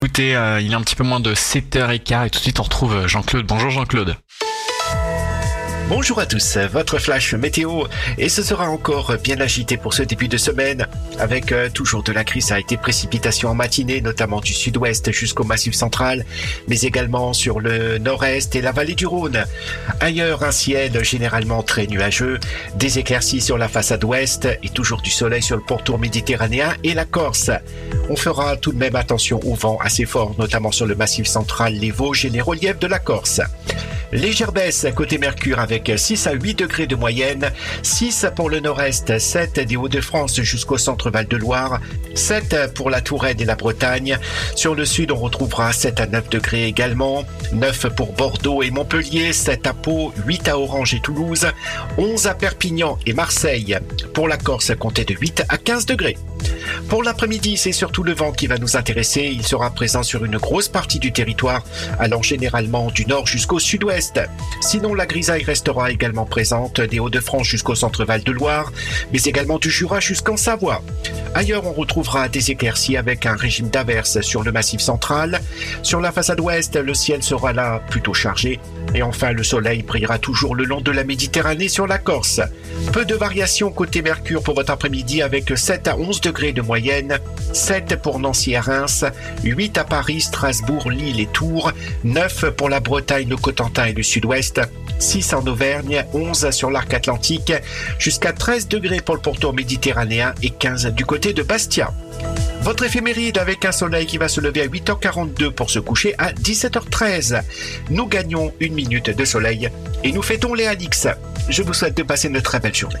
Écoutez, euh, il est un petit peu moins de 7h15 et tout de suite on retrouve euh, Jean-Claude. Bonjour Jean-Claude. Bonjour à tous, votre flash météo et ce sera encore bien agité pour ce début de semaine avec euh, toujours de la crise a été précipitations en matinée notamment du sud-ouest jusqu'au massif central mais également sur le nord-est et la vallée du Rhône. Ailleurs un ciel généralement très nuageux, des éclaircies sur la façade ouest et toujours du soleil sur le pourtour méditerranéen et la Corse. On fera tout de même attention au vent assez fort notamment sur le massif central, les Vosges et les reliefs de la Corse. Légère baisse côté Mercure avec 6 à 8 degrés de moyenne, 6 pour le nord-est, 7 des Hauts-de-France jusqu'au centre Val-de-Loire, 7 pour la Touraine et la Bretagne. Sur le sud, on retrouvera 7 à 9 degrés également, 9 pour Bordeaux et Montpellier, 7 à Pau, 8 à Orange et Toulouse, 11 à Perpignan et Marseille. Pour la Corse, comptez de 8 à 15 degrés. Pour l'après-midi, c'est surtout le vent qui va nous intéresser. Il sera présent sur une grosse partie du territoire, allant généralement du nord jusqu'au sud-ouest. Sinon, la grisaille restera également présente des Hauts-de-France jusqu'au centre Val-de-Loire, mais également du Jura jusqu'en Savoie. Ailleurs, on retrouvera des éclaircies avec un régime d'averses sur le massif central. Sur la façade ouest, le ciel sera là plutôt chargé. Et enfin, le soleil brillera toujours le long de la Méditerranée sur la Corse. Peu de variations côté Mercure pour votre après-midi avec 7 à 11 degrés de moyenne, 7 pour Nancy et Reims, 8 à Paris, Strasbourg, Lille et Tours, 9 pour la Bretagne, le Cotentin et le Sud-Ouest, 6 en Auvergne, 11 sur l'arc atlantique, jusqu'à 13 degrés pour le pourtour méditerranéen et 15 du côté de Bastia. Votre éphéméride avec un soleil qui va se lever à 8h42 pour se coucher à 17h13. Nous gagnons une minute de soleil et nous fêtons les Alix. Je vous souhaite de passer une très belle journée.